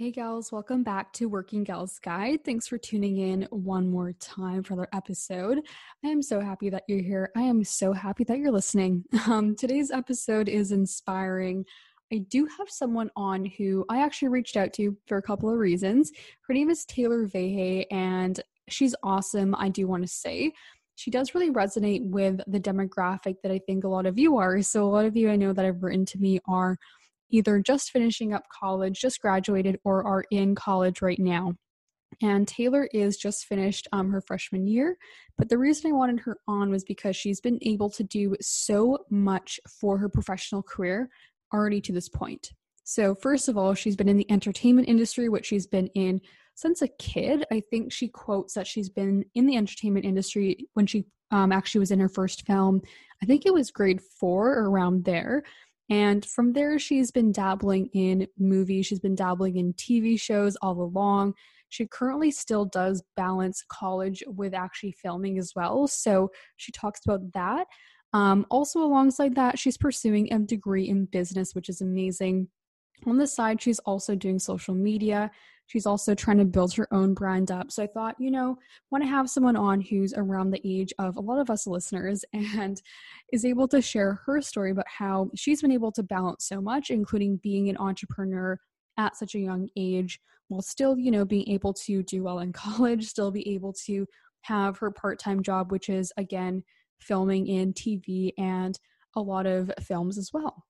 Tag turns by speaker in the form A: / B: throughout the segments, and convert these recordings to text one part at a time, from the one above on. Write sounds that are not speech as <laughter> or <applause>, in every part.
A: Hey, gals, welcome back to Working Gals Guide. Thanks for tuning in one more time for another episode. I am so happy that you're here. I am so happy that you're listening. <laughs> Um, today's episode is inspiring. I do have someone on who I actually reached out to for a couple of reasons. Her name is Taylor Vahey, and she's awesome, I do want to say. She does really resonate with the demographic that I think a lot of you are. So, a lot of you I know that have written to me are either just finishing up college, just graduated, or are in college right now. And Taylor is just finished um, her freshman year. But the reason I wanted her on was because she's been able to do so much for her professional career already to this point. So, first of all, she's been in the entertainment industry, which she's been in since a kid. I think she quotes that she's been in the entertainment industry when she um, actually was in her first film. I think it was grade four or around there. And from there, she's been dabbling in movies, she's been dabbling in TV shows all along. She currently still does balance college with actually filming as well. So she talks about that. Um, also, alongside that, she's pursuing a degree in business, which is amazing. On the side, she's also doing social media. She's also trying to build her own brand up. So I thought, you know, want to have someone on who's around the age of a lot of us listeners <laughs> and is able to share her story about how she's been able to balance so much, including being an entrepreneur at such a young age while still, you know, being able to do well in <laughs> college, still be able to have her part-time job which is again filming in TV and a lot of films as well.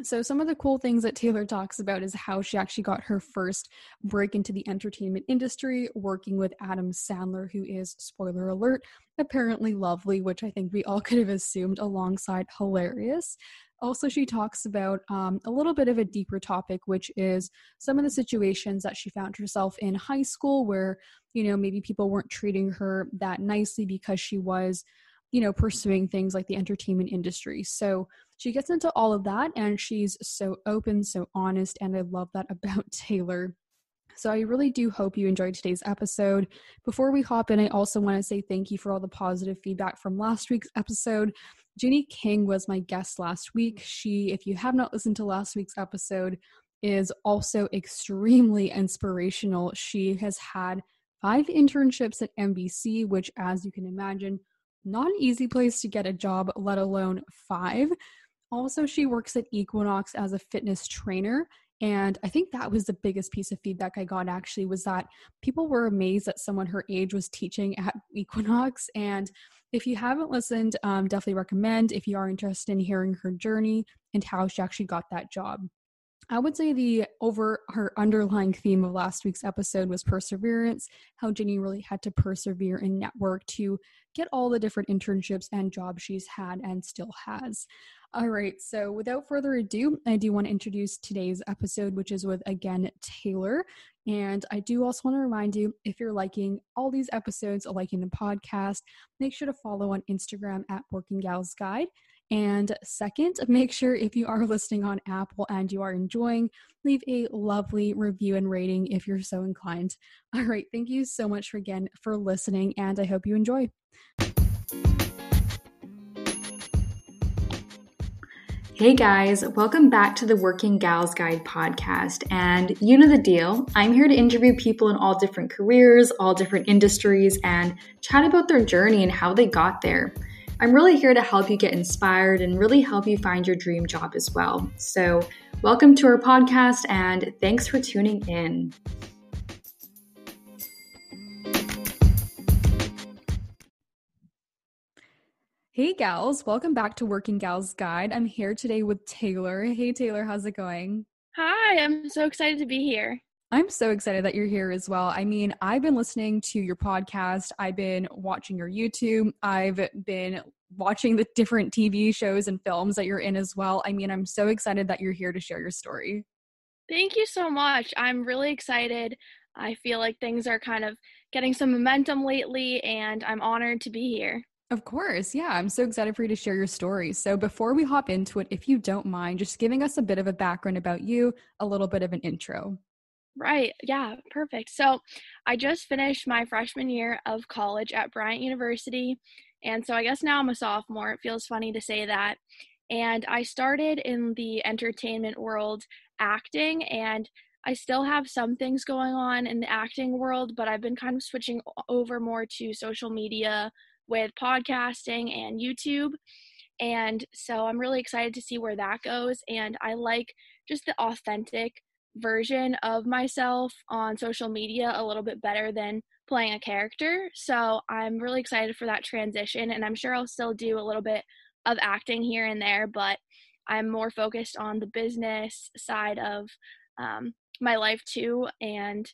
A: So, some of the cool things that Taylor talks about is how she actually got her first break into the entertainment industry, working with Adam Sandler, who is, spoiler alert, apparently lovely, which I think we all <laughs> could have assumed alongside hilarious. Also, she talks about um, a little bit of a deeper topic, which is some of the situations that she found herself in high school where, you know, maybe people weren't treating her that nicely because she was you know, pursuing things like the entertainment industry. So she gets into all of that and she's so open, so honest, and I love that <laughs> about Taylor. So I really do hope you enjoyed today's episode. Before we hop in, I also want to say thank you for all the positive feedback from last week's episode. Ginny King was my guest last week. She, if you have not listened to last week's episode, is also extremely inspirational. She has had five internships at NBC, which, as you can imagine, not an easy place to get a job, let alone five. Also, she works at Equinox as a fitness trainer. And I think that was the biggest piece of feedback I got actually was that people were amazed that someone her age was teaching at <laughs> Equinox. And if you haven't listened, um, definitely recommend if you are interested in hearing her journey and how she actually got that job. I would say the over her underlying theme of last week's episode was perseverance, how Ginny really had to persevere and network to get all the different internships and jobs she's had and still has. All right, so without further ado, I do want to introduce today's episode, which is with again Taylor. And I do also want to remind you if you're liking all these episodes, liking the podcast, make sure to follow on Instagram at Working Gals Guide and second, make sure if you are listening on Apple and you are enjoying, leave a lovely review and rating if you're so inclined. <laughs> All right, thank you so much again for listening, and I hope you enjoy. Hey guys, welcome back to the Working Gals Guide podcast. And you know the deal. I'm here to interview people in all different careers, all different industries, and chat about their journey and how they got there. I'm really here to help you get inspired and really help you find your dream job as well. So, welcome to our podcast and thanks for tuning in. Hey, gals, welcome back to Working Gals Guide. I'm here today with Taylor. Hey, Taylor, how's it going?
B: Hi, I'm so excited to be here.
A: I'm so excited that you're here as well. I mean, I've been listening to your podcast, I've been watching your YouTube, I've been watching the different TV shows and films that you're in as well. I mean, I'm so excited that you're here to share your story.
B: Thank you so much. I'm really excited. I feel like things are kind of getting some momentum lately, and I'm honored to be here.
A: Of course. Yeah. I'm so excited for you to share your story. So, before we hop into it, if you don't mind, just giving us a bit of a background about you, a little bit of an intro.
B: Right. Yeah, perfect. So, I just finished my freshman year of college at Bryant University. And so, I guess now I'm a sophomore. It feels funny to say that. And I started in the entertainment world acting. And I still have some things going on in the acting world, but I've been kind of switching over more to social media with podcasting and YouTube. And so I'm really excited to see where that goes. And I like just the authentic version of myself on social media a little bit better than playing a character. So I'm really excited for that transition. And I'm sure I'll still do a little bit of acting here and there, but I'm more focused on the business side of um, my life too. And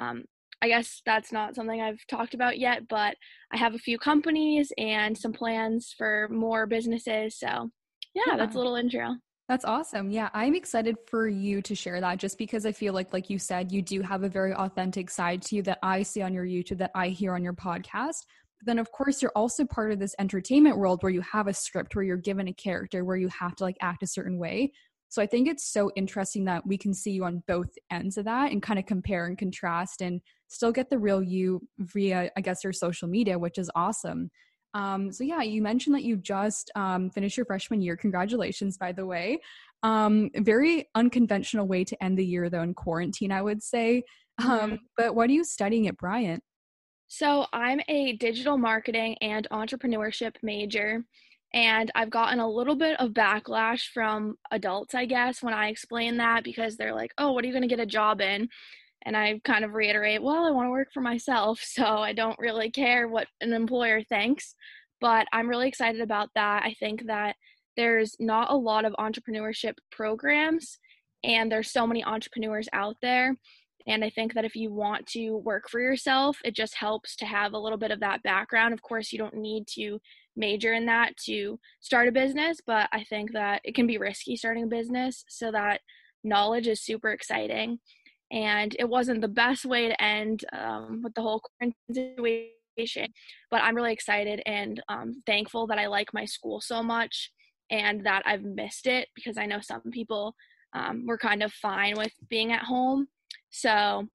B: um, I guess that's not something I've talked about yet, but I have a few companies and some plans for more businesses. So, yeah, yeah. that's a little intro.
A: That's awesome. Yeah, I'm excited for you to share that just because I feel like like you said you do have a very authentic side to you that I see on your YouTube that I hear on your podcast. But then of course you're also part of this entertainment world where you have a script where you're given a character where you have to like act a certain way. So I think it's so interesting that we can see you on both ends of that and kind of compare and contrast and still get the real you via, I guess, your social media, which is awesome. Um, so yeah, you mentioned that you just um, finished your freshman year. Congratulations, by the way. Um, very unconventional way to end the year, though, in quarantine, I would say. Um, mm-hmm. But what are you studying at Bryant?
B: So I'm a digital marketing and entrepreneurship major. And I've gotten a little bit of backlash from adults, I guess, when I explain that because they're like, oh, what are you going to get a job in? And I kind of reiterate, well, I want to work for myself. <laughs> So I don't really care what an employer thinks. But I'm really excited about that. I think that there's not a lot of entrepreneurship programs, and there's so many entrepreneurs out there. And I think that if you want to work for yourself, it just helps to have a little bit of that background. Of course, you don't need to major in that to start a business, but I think that it can be risky starting a business. So that knowledge is super exciting. And it wasn't the best way to end um, with the whole quarantine situation, but I'm really excited and um, thankful that I like my school so much and that I've missed it because I know some people um, were kind of fine with being at home. So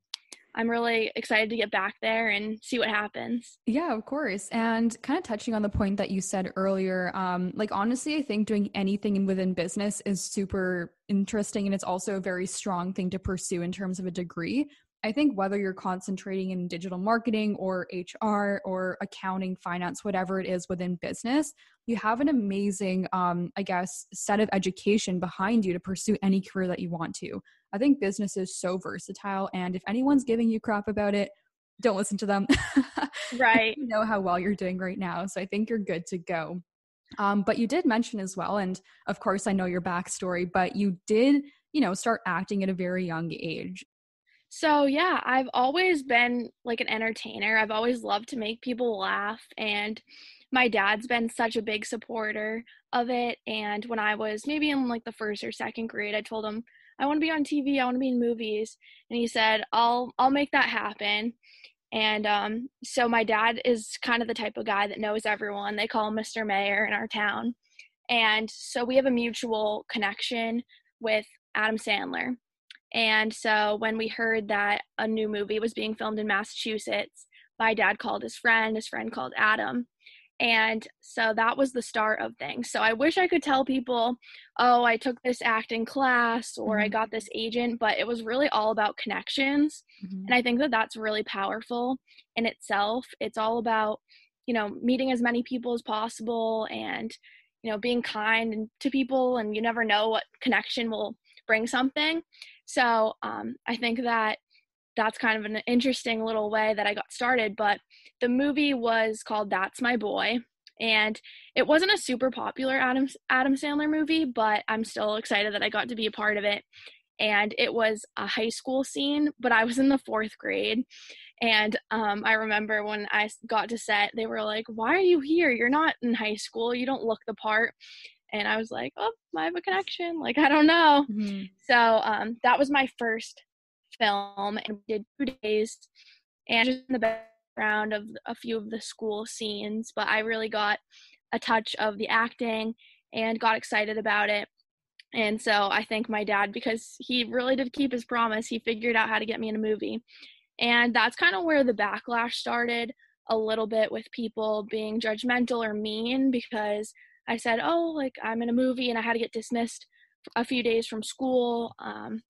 B: I'm really excited to get back there and see what happens.
A: Yeah, of course. And kind of touching on the point that you said earlier, um, like honestly, I think doing anything within business is super interesting and it's also a very strong thing to pursue in terms of a degree. I think whether you're concentrating in digital marketing or HR or accounting, finance, whatever it is within business, you have an amazing, um, I guess, set of education behind you to pursue any career that you want to. I think business is so versatile, and if anyone's giving you crap about it, don't listen to them. <laughs>
B: right.
A: you know how well you're doing right now. So I think you're good to go. Um, but you did mention as well, and of course, I know your backstory, but you did, you know, start acting at a very young age.
B: So, yeah, I've always been like an entertainer. I've always loved to make people laugh. And my dad's been such a big supporter of it. And when I was maybe in like the first or second grade, I told him, I want to be on TV, I want to be in movies. And he said, I'll I'll make that happen. And um, so my dad is kind of the type of guy that knows everyone. They call him Mr. Mayor in our town. And so we have a mutual connection with Adam Sandler. And so when we heard that a new movie was being filmed in Massachusetts, my dad called his friend, his friend called Adam. And so that was the start of things. So I wish I could tell people, oh, I took this acting class or mm-hmm. I got this agent, but it was really all about connections. Mm-hmm. And I think that that's really powerful in itself. It's all about, you know, meeting as many people as possible and, you know, being kind to people. And you never know what connection will bring something. So um, I think that that's kind of an interesting little way that I got started. But the movie was called That's My Boy. And it wasn't a super popular Adam Adam Sandler movie, but I'm still excited that I got to be a part of it. And it was a high school scene, but I was in the fourth grade. And um, I remember when I got to set, they were like, Why are you here? You're not in high school. You don't look the part and I was like, oh, I have a connection. Like, I don't know. Mm-hmm. So um, that was my first film, and we did two days, and just in the background of a few of the school scenes. But I really got a touch of the acting and got excited about it. And so I thank my dad because he really did keep his promise. He figured out how to get me in a movie. And that's kind of where the backlash started a little bit with people being judgmental or mean because I said, oh, like I'm in a movie and I had to get dismissed a few days from school. Um,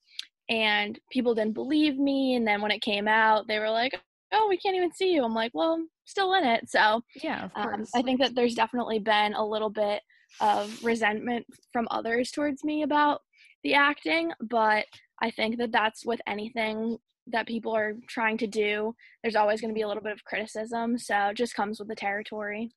B: and people didn't believe me. And then when it came out, they were like, oh, we can't even see you. I'm like, well, I'm still in it. So
A: yeah,
B: um, I think that there's definitely been a little bit of resentment from others towards me about the acting, but I think that that's with anything that people are trying to do. There's always going to be a little bit of criticism, so it just comes with the territory.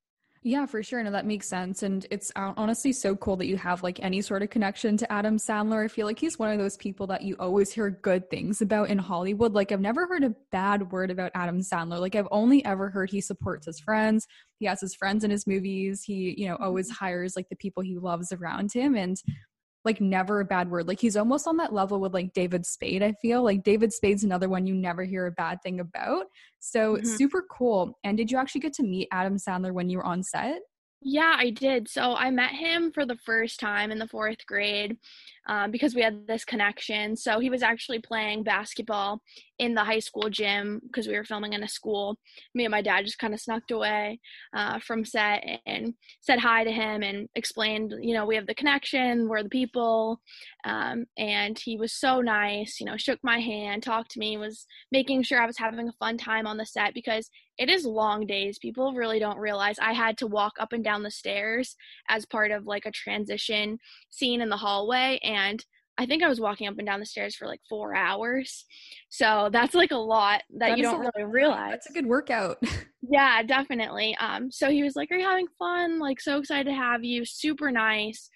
A: Yeah, for sure. No, that makes sense. And it's honestly so cool that you have like any sort of connection to Adam Sandler. I feel like he's one of those people that you always hear good things about in Hollywood. Like, I've never heard a bad word about Adam Sandler. Like, I've only ever heard he supports his friends. He has his friends in his movies. He, you know, always mm-hmm. hires like the people he loves around him. And like never a bad word. Like he's almost on that level with like David Spade, I feel. Like David Spade's another one you never hear a bad thing about. So mm-hmm. super cool. And did you actually get to meet Adam Sandler when you were on set?
B: Yeah, I did. So I met him for the first time in the fourth grade um, because we had this connection. So he was actually playing basketball in the high school gym because we were filming in a school. Me and my dad just kind of snuck away uh, from set and said hi to him and explained, you know, we have the connection, we're the people. Um, and he was so nice, you know, shook my hand, talked to me, was making sure I was having a fun time on the set because it is long days. People really don't realize I had to walk up and down the stairs as part of like a transition scene in the hallway and I think I was walking up and down the stairs for like four hours. So that's like a lot that, that you don't really realize.
A: That's a good workout. <laughs>
B: yeah, definitely. Um, so he was like, Are you having fun? Like, so excited to have you. Super nice.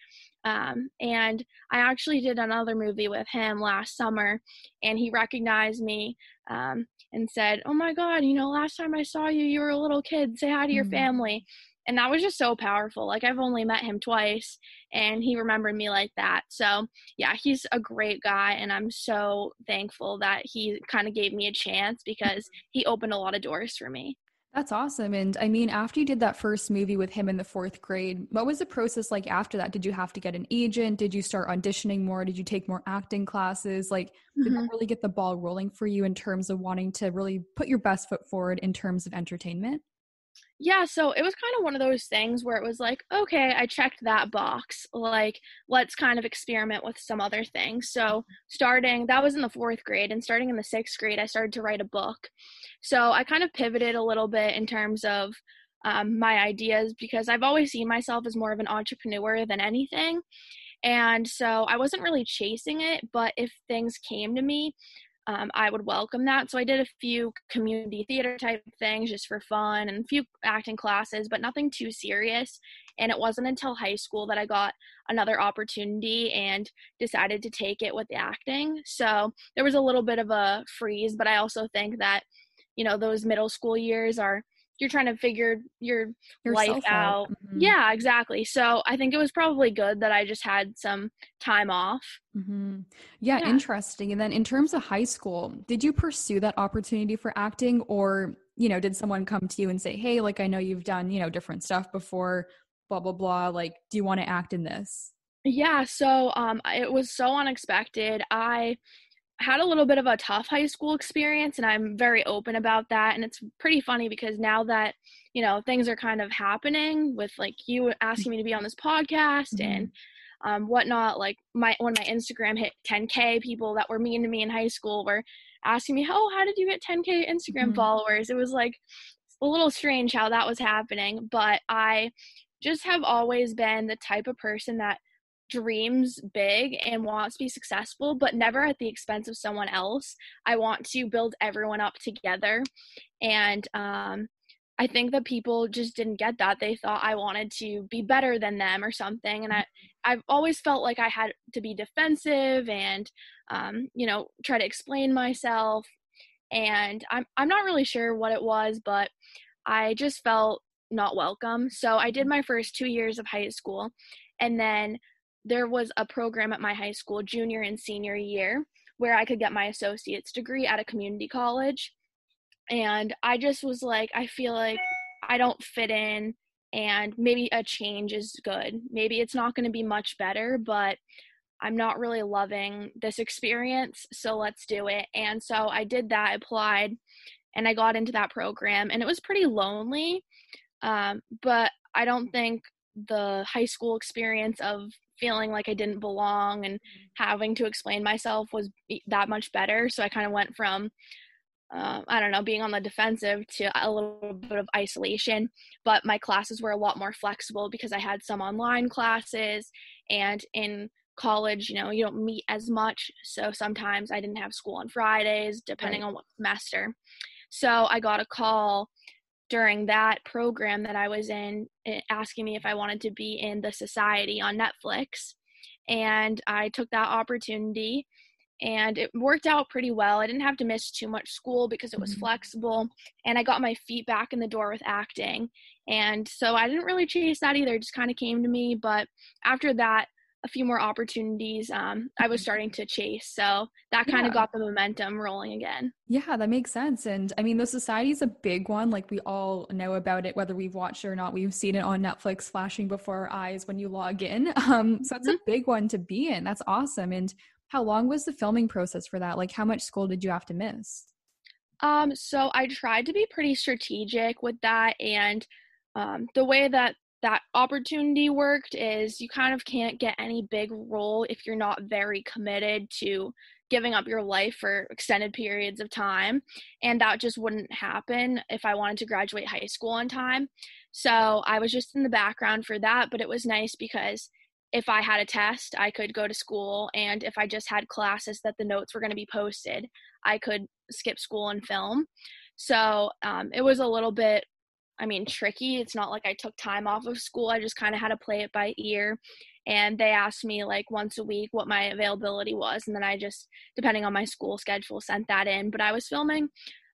B: Um, and I actually did another movie with him last summer, and he recognized me um, and said, Oh my God, you know, last time I saw you, you were a little kid. Say hi to your mm-hmm. family and that was just so powerful like i've only met him twice and he remembered me like that so yeah he's a great guy and i'm so thankful that he kind of gave me a chance because he opened a lot of doors for me
A: that's awesome. And I mean, after you did that first movie with him in the fourth grade, what was the process like after that? Did you have to get an agent? Did you start auditioning more? Did you take more acting classes? Like, mm-hmm. did that mm-hmm. really get the ball rolling for you in terms of wanting to really put your best foot forward in terms of entertainment?
B: Yeah, so it was kind of one of those things where it was like, okay, I checked that box. Like, let's kind of experiment with some other things. So, starting, that was in the fourth grade, and starting in the sixth grade, I started to write a book. So, I kind of pivoted a little bit in terms of um, my ideas because I've always seen myself as more of an entrepreneur than anything. And so I wasn't really chasing it, but if things came to me, um, I would welcome that. So I did a few community theater type things just for fun and a few acting classes, but nothing too serious. And it wasn't until high school that I got another opportunity and decided to take it with the acting. So there was a little bit of a freeze, but I also think that, you know, those middle school years are you're trying to figure your Yourself life out. Mm-hmm. Yeah, exactly. So I think it was probably good that I just had some time off.
A: Mm-hmm. Yeah, yeah, interesting. And then in terms of high school, did you pursue that opportunity for acting or, you know, did someone come to you and say, hey, like, I know you've done, you know, different stuff before, blah, blah, blah. Like, do you want to act in this?
B: Yeah, so um, it was so unexpected. I had a little bit of a tough high school experience and I'm very open about that and it's pretty funny because now that you know things are kind of happening with like you asking me to be on this podcast mm-hmm. and um, whatnot like my when my Instagram hit 10k people that were mean to me in high school were asking me oh how did you get 10k Instagram mm-hmm. followers it was like a little strange how that was happening but I just have always been the type of person that dreams big and wants to be successful, but never at the expense of someone else. I want to build everyone up together. And um, I think that people just didn't get that. They thought I wanted to be better than them or something. And I, I've always felt like I had to be defensive and, um, you know, try to explain myself. And I'm, I'm not really sure what it was, but I just felt not welcome. So I did my first two years of high school. And then there was a program at my high school, junior and senior year, where I could get my associate's degree at a community college. And I just was like, I feel like I don't fit in, and maybe a change is good. Maybe it's not going to be much better, but I'm not really loving this experience, so let's do it. And so I did that, I applied, and I got into that program, and it was pretty lonely. Um, but I don't think the high school experience of feeling like I didn't belong and having to explain myself was that much better. So I kind of went from uh, I don't know, being on the defensive to a little bit of isolation. But my classes were a lot more flexible because I had some online classes, and in college, you know, you don't meet as much. So sometimes I didn't have school on Fridays, depending right. on what semester. So I got a call during that program that I was in eh, asking me if I wanted to be in the society on Netflix. And I took that opportunity and it worked out pretty well. I didn't have to miss too much school because it was mm-hmm. flexible and I got my feet back in the door with acting. And so I didn't really chase that either, it just kind of came to me. But after that, a few more opportunities um, I was mm-hmm. starting to chase. So that kind of yeah. got the momentum rolling again.
A: Yeah, that makes sense. And I mean, the society is a big one. Like we all know about it, whether we've watched it or not. We've seen it on Netflix flashing before our eyes when you log in. <laughs> Um, so it's mm-hmm. a big one to be in. That's awesome. And how long was the filming process for that? Like, how much school did you have to miss?
B: Um, so I tried to be pretty strategic with that, and um, the way that that opportunity worked is you kind of can't get any big role if you're not very committed to giving up your life for extended periods of time and that just wouldn't happen if i wanted to graduate high school on time so i was just in the background for that but it was nice because if I had a test, I could go to school. And if I just had classes that the notes were going to be posted, I could skip school and film. So um, it was a little bit, I mean, tricky. It's not like I took time off of school. I just kind of had to play it by ear. And they asked me like once a week what my availability was. And then I just, depending on my school schedule, sent that in. But I was filming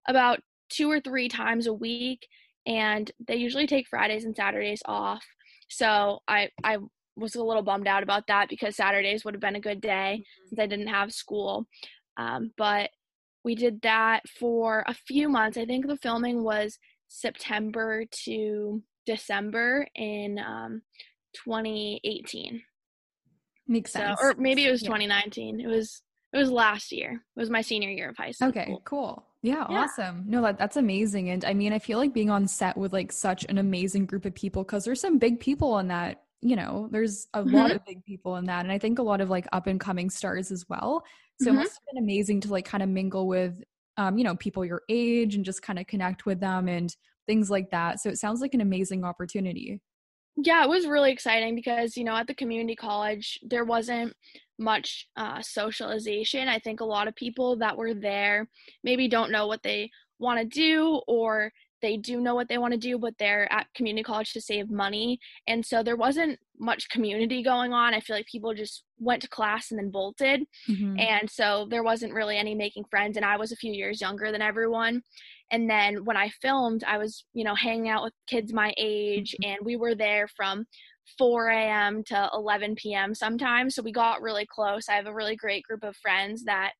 B: about two or three times a week. And they usually take Fridays and Saturdays off. So I, I was a little bummed out about that because Saturdays would have been a good day mm-hmm. since I didn't have school. Um, but we did that for a few months. I think the filming was September to December in um, 2018.
A: Makes sense.
B: So, or maybe it was 2019. Yeah. It was it was last year. It was my senior year of high school.
A: Okay, cool. Yeah, yeah, awesome. No, that, that's amazing. And I mean, I feel like being on set with like such an amazing group of people because there's some big people in that you know, there's a mm-hmm. lot of big people in that. And I think a lot of like up and coming stars as well. So mm-hmm. it must have been amazing to like kind of mingle with, um, you know, people your age and just kind of connect with them and things like that. So it sounds like an amazing opportunity.
B: Yeah, it was really exciting because, you know, at the community college, there wasn't much uh, socialization. I think a lot of people that were there maybe don't know what they want to do or they do know what they want to do, but they're at community college to save money. And so there wasn't much community going on. I feel like people just went to class and then bolted. Mm-hmm. And so there wasn't really any making friends. And I was a few years younger than everyone. And then when I filmed, I was, you know, hanging out with kids my age, mm-hmm. and we were there from 4 a.m. to 11 p.m. sometimes. So we got really close. I have a really great group of friends that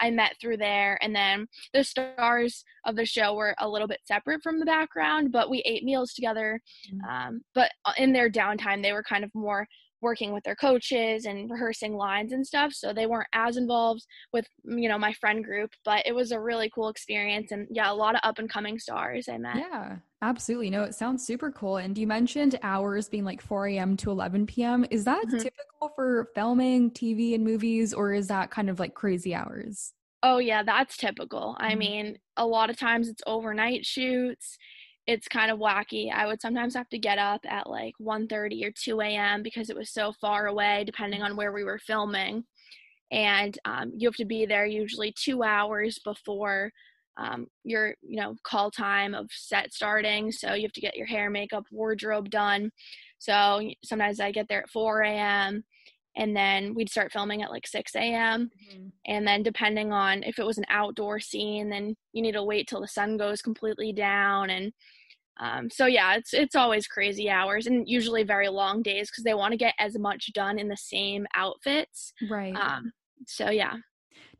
B: I met through there. And then the stars of the show were a little bit separate from the background, but we ate meals together. Mm-hmm. Um, but uh, in their downtime, they were kind of more working with their coaches and rehearsing lines and stuff so they weren't as involved with you know my friend group but it was a really cool experience and yeah a lot of up and coming stars i met
A: yeah absolutely no it sounds super cool and you mentioned hours being like 4 a.m to 11 p.m is that mm-hmm. typical for filming tv and movies or is that kind of like crazy hours
B: oh yeah that's typical mm-hmm. i mean a lot of times it's overnight shoots it's kind of wacky. I would sometimes have to get up at like 1:30 or 2 a.m. because it was so far away, depending on where we were filming. And um, you have to be there usually two hours before um, your, you know, call time of set starting. So you have to get your hair, makeup, wardrobe done. So sometimes I get there at 4 a.m. And then we'd start filming at like 6 a.m. Mm-hmm. And then, depending on if it was an outdoor scene, then you need to wait till the sun goes completely down. And um, so yeah, it's it's always crazy hours and usually very long days because they want to get as much done in the same outfits.
A: Right.
B: Um, so yeah.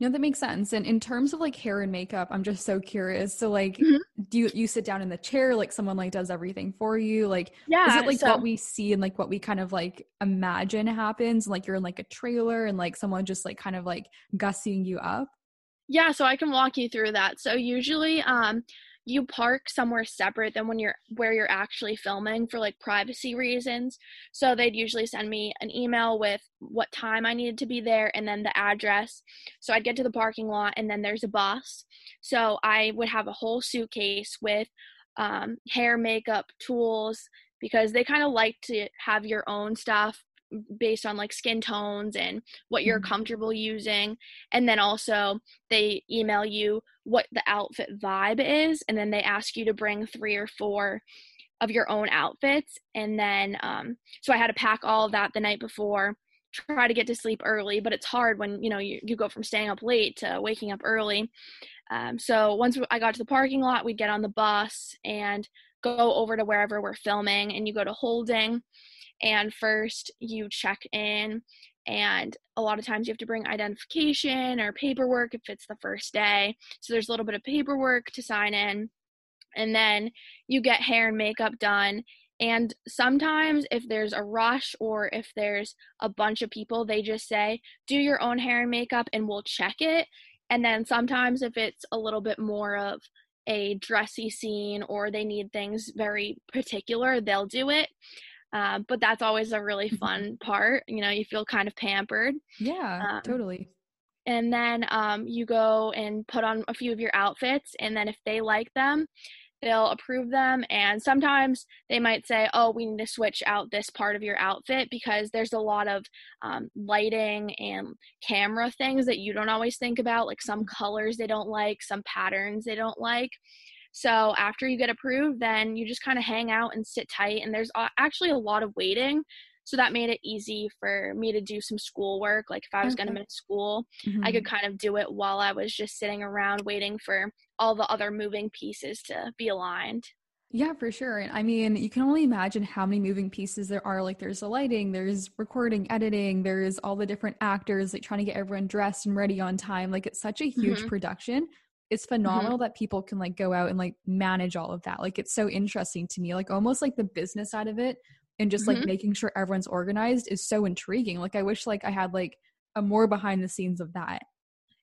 A: No, that makes sense. And in terms of like hair and makeup, I'm just so curious. So like mm-hmm. do you you sit down in the chair like someone like does everything for you? Like yeah, is it like so, what we see and like what we kind of like imagine happens? Like you're in like a trailer and like someone just like kind of like gussying you up?
B: Yeah, so I can walk you through that. So usually um you park somewhere separate than when you're where you're actually filming for like privacy reasons. So they'd usually send me an email with what time I needed to be there and then the address. So I'd get to the parking lot and then there's a bus. So I would have a whole suitcase with um, hair, makeup, tools, because they kind of like to have your own stuff based on like skin tones and what you're mm-hmm. comfortable using and then also they email you what the outfit vibe is and then they ask you to bring three or four of your own outfits and then um, so i had to pack all of that the night before try to get to sleep early but it's hard when you know you, you go from staying up late to waking up early. Um, so once i got to the parking lot we'd get on the bus and go over to wherever we're filming and you go to holding and first you check in and a lot of times you have to bring identification or paperwork if it's the first day. So there's a little bit of paperwork to sign in and then you get hair and makeup done. And sometimes if there's a rush or if there's a bunch of people they just say do your own hair and makeup and we'll check it. And then sometimes if it's a little bit more of a dressy scene or they need things very particular they'll do it uh, but that's always a really mm-hmm. fun part. You know, you feel kind of pampered.
A: Yeah, um, totally.
B: And then um, you go and put on a few of your outfits, and then if they like them, they'll approve them. And sometimes they might say, "Oh, we need to switch out this part of your outfit because there's a lot of um, lighting and camera things that you don't always think about, like some mm-hmm. colors they don't like, some patterns they don't like." So after you get approved, then you just kind of hang out and sit tight. And there's actually a lot of waiting. So that made it easy for me to do some schoolwork. Like if I was okay. going to miss school, mm-hmm. I could kind of do it while I was just sitting around waiting for all the other moving pieces to be aligned.
A: Yeah, for sure. And I mean, you can only imagine how many moving pieces there are. Like, there's the lighting, there's recording, editing, there's all the different actors, like trying to get everyone dressed and ready on time. Like, it's such a huge mm-hmm. production it's mm-hmm. phenomenal mm-hmm. that people can like go out and like manage all of that. Like it's so interesting to me, like almost like the business side of it and just mm-hmm. like making sure everyone's organized is so intriguing. Like I wish like I had like a more behind the scenes of that.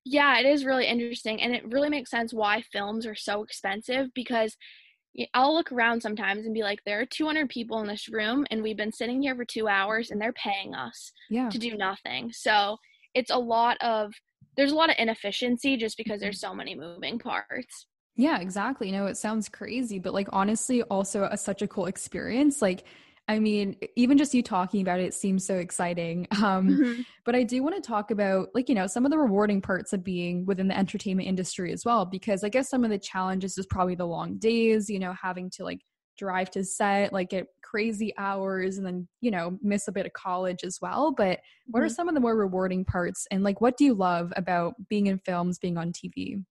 B: Yeah, it is really interesting and it really makes sense why films are so expensive because I'll look around sometimes and be like, there are 200 people in this room, and we've been sitting here for two hours, and they're paying us yeah. to do nothing. So it's a lot of there's a lot of inefficiency just because there's mm-hmm. so many moving parts.
A: Yeah, exactly. You know, it sounds crazy, but like honestly, also a, such a cool experience. Like, I mean, even just you talking about it seems so exciting. <laughs> Um, mm-hmm. But I do want to talk about, like, you know, some of the rewarding parts of being within the entertainment industry as well, because I guess some of the challenges is probably the long days, you know, having to like drive to set, like get crazy hours, and then, you know, miss a bit of college as well. But what mm-hmm. are some of the more rewarding parts? And like, what do you love about being in films, being on TV?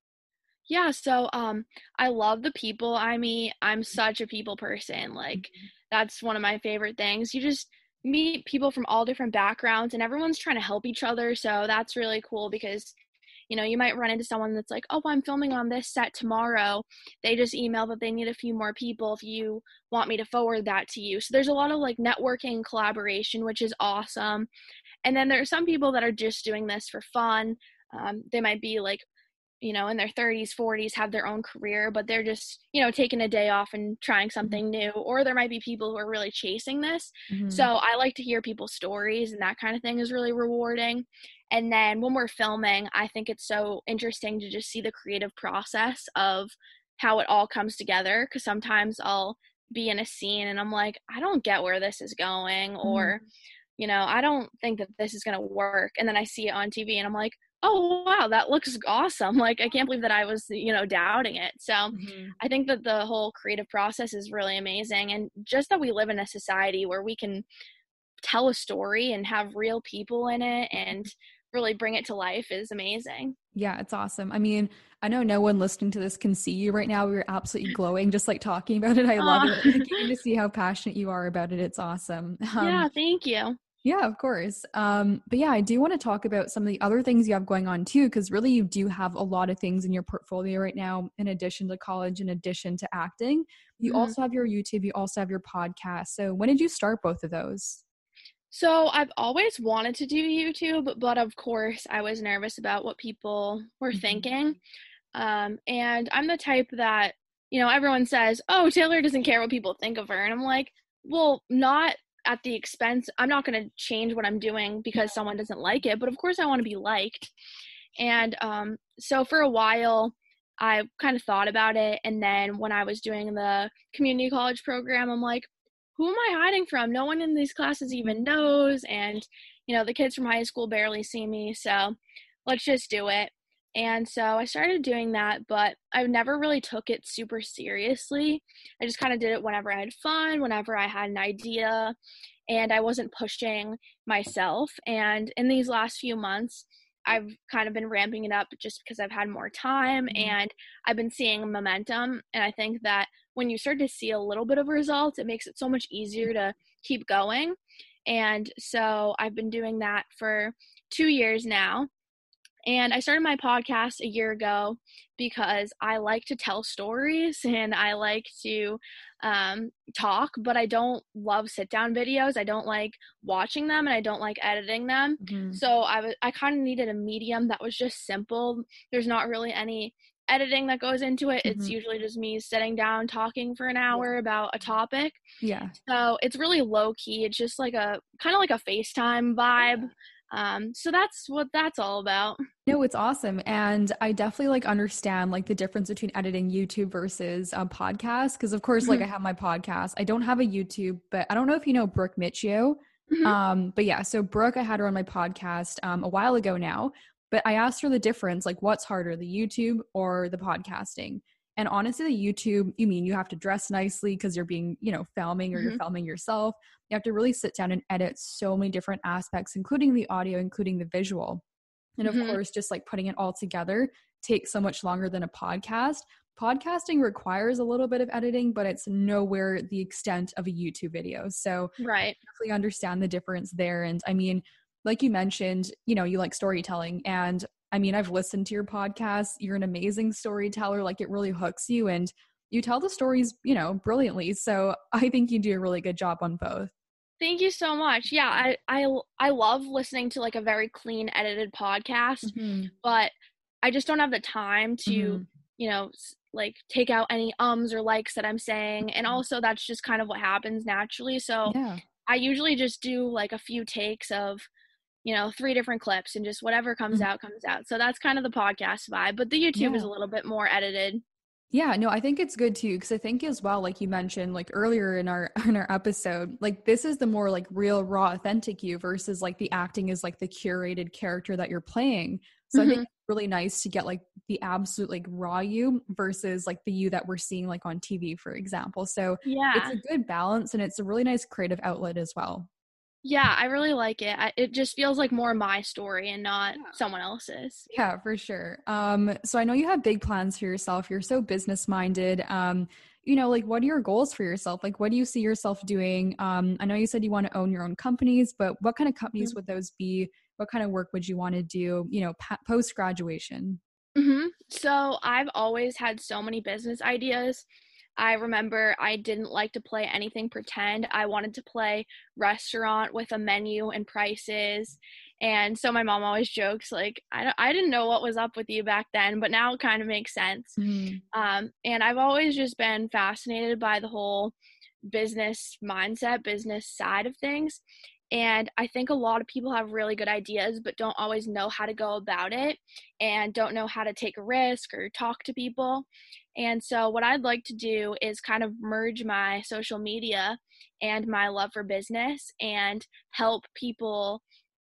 B: Yeah, so um I love the people. I meet. I'm such a people person. Like mm-hmm. that's one of my favorite things. You just meet people from all different backgrounds and everyone's trying to help each other. So that's really cool because you know, you might run into someone that's like, oh, I'm filming on this set tomorrow. They just email that they need a few more people if you want me to forward that to you. So there's a lot of like networking collaboration, which is awesome. And then there are some people that are just doing this for fun. Um, they might be like you know in their 30s 40s have their own career but they're just you know taking a day off and trying mm-hmm. something new or there might be people who are really chasing this mm-hmm. so i like to hear people's stories and that kind of thing is really rewarding and then when we're filming i think it's so interesting to just see the creative process of how it all comes together because sometimes i'll be in a scene and i'm like i don't get where this is going mm-hmm. or you know i don't think that this is going to work and then i see it on tv and i'm like oh wow that looks awesome. Like i can't believe that i was you know doubting it. So mm-hmm. i think that the whole creative process is really amazing and just that we live in a society where we can tell a story and have real people in it and really bring it to life is amazing.
A: Yeah it's awesome. I mean i know no one listening to this can see you right now. You're absolutely glowing just like talking about it. I love it. To see how passionate you are about it. It's awesome. <laughs>
B: Um, yeah thank you
A: yeah, of course. Um, but yeah, I do want to talk about some of the other things you have going on too, because really you do have a lot of things in your portfolio right now, in addition to college, in addition to acting. You mm-hmm. also have your YouTube, you also have your podcast. So when did you start both of those?
B: So I've always wanted to do YouTube, but of course I was nervous about what people were mm-hmm. thinking. Um, and I'm the type that you know, everyone says, "Oh, Taylor doesn't care what people think of her," and I'm like, well, not at the expense. I'm not going to change what I'm doing because someone doesn't like it, but of course I want to be liked. And um, so for a while, I kind of thought about it. And then when I was doing the community college program, I'm like, who am I hiding from? No one in these classes even knows. And, you know, the kids from high school barely see me. So let's just do it. And so I started doing that, but I never really took it super seriously. I just kind of did it whenever I had fun, whenever I had an idea, and I wasn't pushing myself. And in these last few months, I've kind of been ramping it up just because I've had more time mm-hmm. and I've been seeing momentum. And I think that when you start to see a little bit of results, it makes it so much easier to keep going. And so I've been doing that for two years now. And I started my podcast a year ago because I like to tell stories <laughs> and I like to um, talk, but I don't love sit down videos. I don't like watching them and I don't like editing them. Mm-hmm. So I, w- I kind of needed a medium that was just simple. There's not really any editing that goes into it. Mm-hmm. It's usually just me sitting down talking for an hour about a topic.
A: Yeah.
B: So it's really low key. It's just like a kind of like a FaceTime vibe. Um, so that's what that's all about.
A: No, it's awesome. And I definitely like understand like the difference between editing YouTube versus a podcast. Cause of course, like I mm-hmm. have my podcast. I don't have a YouTube, but I don't know if you know Brooke Miccio. Mm-hmm. Um, but yeah, so Brooke, I had her on my podcast um, a while ago now, but I asked her the difference, like what's harder, the YouTube or the podcasting? And honestly, the YouTube, you mean you have to dress nicely because you're being, you know, filming or mm-hmm. you're filming yourself. You have to really sit down and edit so many different aspects, including the audio, including the visual. And of mm-hmm. course, just like putting it all together takes so much longer than a podcast. Podcasting requires a little bit of editing, but it's nowhere the extent of a YouTube video. So,
B: right.
A: definitely understand the difference there. And I mean, like you mentioned, you know, you like storytelling. And I mean, I've listened to your podcast. You're an amazing storyteller. Like it really hooks you and you tell the stories, you know, brilliantly. So I think you do a really good job on both.
B: Thank you so much. Yeah, I I I love listening to like a very clean edited podcast, mm-hmm. but I just don't have the time to, mm-hmm. you know, like take out any ums or likes that I'm saying. And mm-hmm. also that's just kind of what happens naturally. So yeah. I usually just do like a few takes of you know, three different clips and just whatever comes mm-hmm. out comes out. So that's kind of the podcast vibe, but the YouTube yeah. is a little bit more edited.
A: Yeah, no, I think it's good too because I think as well, like you mentioned, like earlier in our <laughs> in our episode, like this is the more like real, raw, authentic you versus like the acting is like the curated character that you're playing. So mm-hmm. I think it's really nice to get like the absolute like raw you versus like the you that we're seeing like on TV, for example. So
B: yeah,
A: it's a good balance and it's a really nice creative outlet as well.
B: Yeah, I really like it. I, it just feels like more my story and not yeah. someone else's.
A: Yeah, for sure. Um, so I know you have big plans for yourself. You're so business minded. Um, you know, like what are your goals for yourself? Like, what do you see yourself doing? Um, I know you said you want to own your own companies, but what kind of companies mm-hmm. would those be? What kind of work would you want to do? You know, pa- post graduation.
B: Mm-hmm. So I've always had so many business ideas. I remember I didn't like to play anything pretend. I wanted to play restaurant with a menu and prices. And so my mom always jokes, like, I, don't I didn't know what was up with you back then, but now it kind of makes sense. Mm-hmm. Um, and I've always just been fascinated by the whole business mindset, business side of things. And I think a lot of people have really good ideas, but don't always know how to go about it and don't know how to take a risk or talk to people. And so, what I'd like to do is kind of merge my social media and my love for business and help people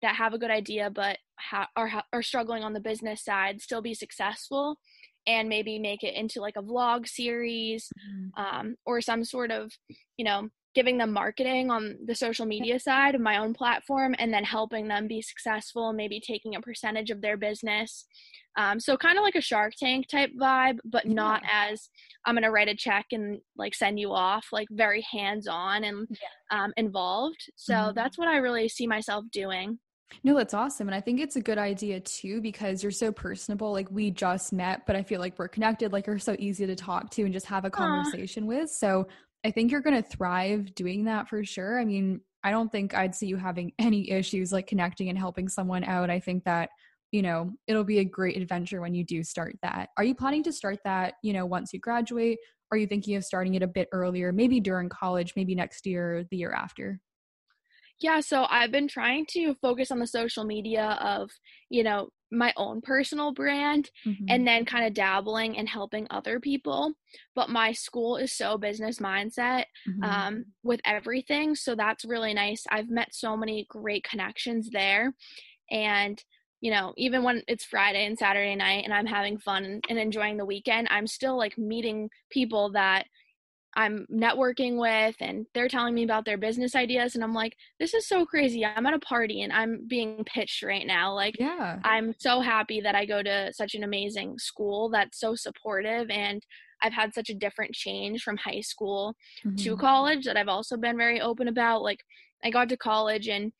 B: that have a good idea but ha- are, ha- are struggling on the business side still be successful and maybe make it into like a vlog series mm-hmm. um, or some sort of, you know, giving them marketing on the social media side of my own platform and then helping them be successful, maybe taking a percentage of their business. Um, so kind of like a Shark Tank type vibe, but not as I'm gonna write a check and like send you off, like very hands on and um, involved. So mm-hmm. that's what I really see myself doing.
A: No, that's awesome. And I think it's a good idea too because you're so personable. Like we just met, but I feel like we're connected. Like you're so easy to talk to and just have a conversation Aww. with. So I think you're going to thrive doing that for sure. I mean, I don't think I'd see you having <laughs> any issues like connecting and helping someone out. I think that, you know, it'll be a great adventure when you do start that. Are you planning to start that, you know, once you graduate? are you thinking of starting it a bit earlier, maybe during college, maybe next year, the year after?
B: Yeah, so I've been trying to focus on the social media of, you know, my own personal brand mm-hmm. and then kind of dabbling and helping other people. But my school is so business mindset mm-hmm. um, with everything. So that's really nice. I've met so many great connections there. And, you know, even when it's Friday and Saturday night and I'm having fun and enjoying the weekend, I'm still like meeting people that I'm networking with and they're telling me about their business ideas and I'm like this is so crazy. I'm at a party and I'm being pitched right now. Like yeah. I'm so happy that I go to such an amazing school that's so supportive and I've had such a different change from high school mm-hmm. to college that I've also been very open about. Like I got to college and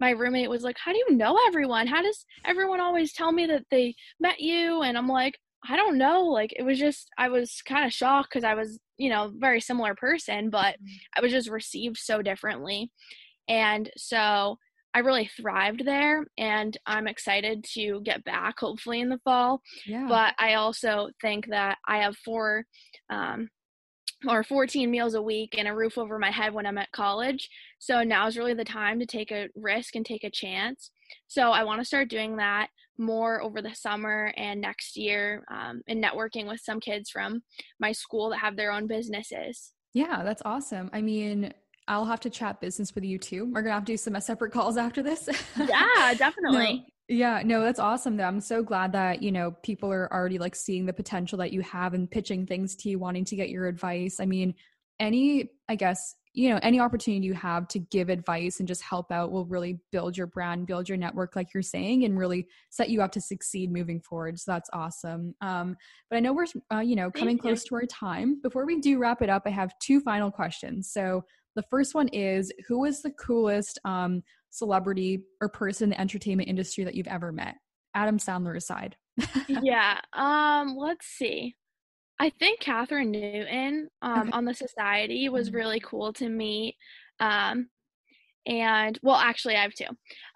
B: my roommate was like, How do you know everyone? How does everyone always tell me that they met you? And I'm like, I don't know. Like it was just I was kind of shocked because I was, you know, very similar person, but mm-hmm. I was just received so differently. And so I really thrived there and I'm excited to get back hopefully in the fall. Yeah. But I also think that I have four um or 14 meals a week and a roof over my head when I'm at college. So now is really the time to take a risk and take a chance. So I want to start doing that more over the summer and next year um, and networking with some kids from my school that have their own businesses.
A: Yeah, that's awesome. I mean, I'll have to chat business with you too. We're gonna have to do some separate calls after this. <laughs>
B: yeah, definitely.
A: no, yeah, no, that's awesome though. I'm so glad that, you know, people are already like seeing the potential that you have and pitching things to you, wanting to get your advice. I mean, any, I guess, you know any opportunity you have to give advice and just help out will really build your brand build your network like you're saying and really set you up to succeed moving forward. So that's awesome. Um, but i know we're uh, you know coming close to our time. Before we do wrap it up i have two final questions. So the first one is who is the coolest um, celebrity or person in the entertainment industry that you've ever met? Adam Sandler aside. <laughs>
B: Yeah um let's see I think Kathryn Newton um, okay. on the Society was mm-hmm. really cool to meet. Um, and well, actually, I have two.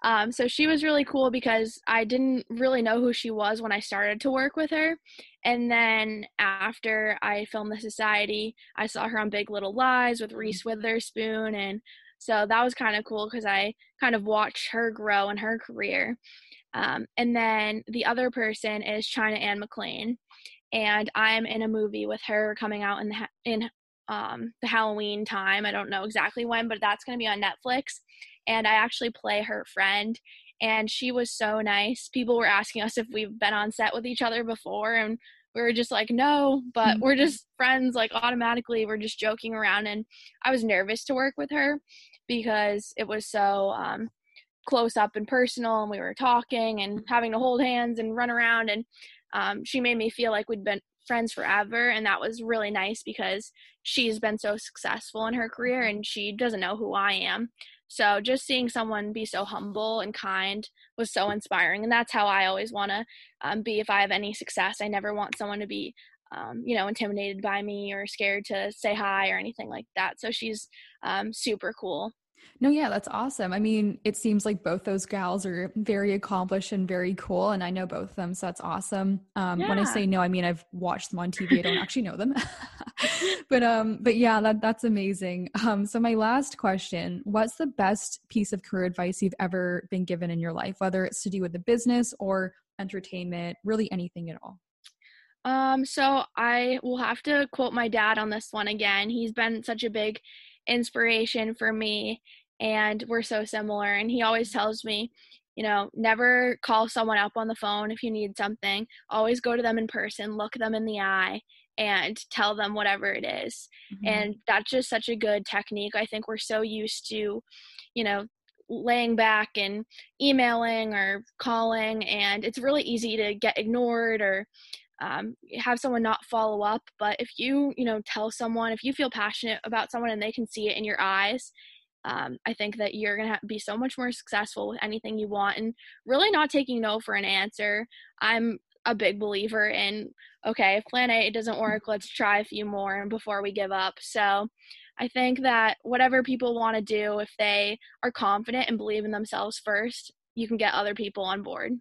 B: Um, so she was really cool because I didn't really know who she was when I started to work with her. And then after I filmed The Society, I saw her on Big Little Lies with Reese mm-hmm. Witherspoon. And so that was kind of cool because I kind of watched her grow in her career. Um, and then the other person is China Anne McClain and I'm in a movie with her coming out in the in um, the Halloween time. I don't know exactly when, but that's going to be on Netflix. And I actually play her friend, and she was so nice. People were asking us if we've been on set with each other before, and we were just like, no, but we're mm-hmm. just friends. Like automatically, we're just joking around. And I was nervous to work with her because it was so um, close up and personal, and we were talking and having to hold hands and run around and um, she made me feel like we'd been friends forever and that was really nice because she's been so successful in her career and she doesn't know who I am. So just seeing someone be so humble and kind was so inspiring and that's how I always want to um, be if I have any success. I never want someone to be um, you know intimidated by me or scared to say hi or anything like that. So she's um, super cool.
A: No, yeah, that's awesome. I mean, it seems like both those gals are very accomplished and very cool, and I know both of them, so that's awesome. Um, yeah. When I say no, I mean I've watched them on TV. I don't actually know them, <laughs> but <laughs> um, but yeah, that that's amazing. Um, so my last question: What's the best piece of career advice you've ever been given in your life, whether it's to do with the business or entertainment, really anything at all?
B: Um, so I will have to quote my dad on this one again. He's been such a big inspiration for me and we're so similar and he always tells me you know never call someone up on the phone if you need something always go to them in person look them in the eye and tell them whatever it is. Mm-hmm. and that's just such a good technique i think we're so used to you know laying back and emailing or calling and it's really easy to get ignored or um, have someone not follow up but if you you know tell someone if you feel passionate about someone and they can see it in your eyes um, i think that you're going to be so much more successful with anything you want and really not taking no for an answer. I'm a big believer in okay if plan a doesn't work let's try a few more before we give up. So i think that whatever people want to do if they are confident and believe in themselves first you can get other people on board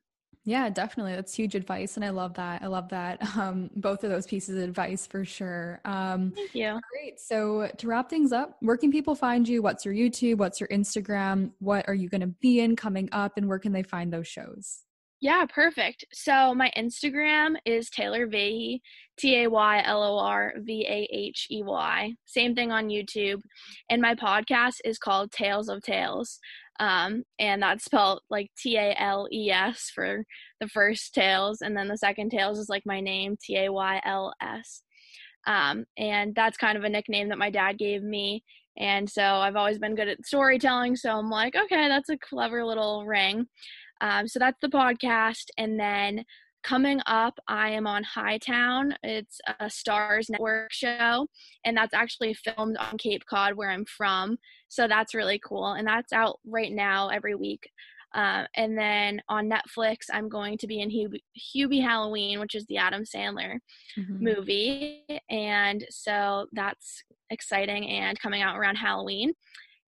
A: Yeah, definitely. That's huge advice. And I love that. I love that. <laughs> Um, both of those pieces of advice for sure. Um,
B: Thank you.
A: Great. So to wrap things up, where can people find you? What's your YouTube? What's your Instagram? What are you going to be in coming up? And where can they find those shows?
B: Yeah, perfect. So my Instagram is Taylor Vahey, T A Y L O R V A H E Y. Same thing on YouTube. And my podcast is called Tales of Tayls. Um, and that's spelled like T A L E S for the first Tales. And then the second Tayls is like my name, T A Y L S. Um, and that's kind of a nickname that my dad gave me. And so I've always been good at storytelling. So I'm like, okay, that's a clever little ring. Um, so that's the podcast. And then coming up, I am on Hightown. It's a Starz Network show, and that's actually filmed on Cape Cod, where I'm from. So that's really cool. And that's out right now every week. Uh, and then on Netflix, I'm going to be in Hubie, Hubie Halloween, which is the Adam Sandler mm-hmm. movie. And so that's exciting and coming out around Halloween.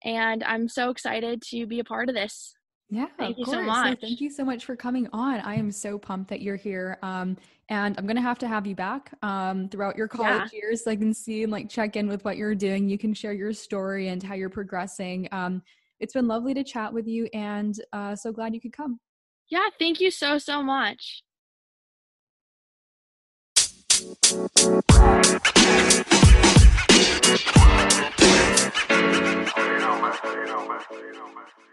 B: And I'm so excited to be a part of this.
A: Yeah, thank you course. so much. Thank you so much for coming on. I am so pumped that you're here. Um, and I'm gonna have to have you back um, throughout your college yeah. years, so I can see and like check in with what you're doing. You can share your story and how you're progressing. Um, it's been lovely to chat with you, and uh, so glad you could come.
B: Yeah, thank you so so much. You know, man. You know, man. You know, man.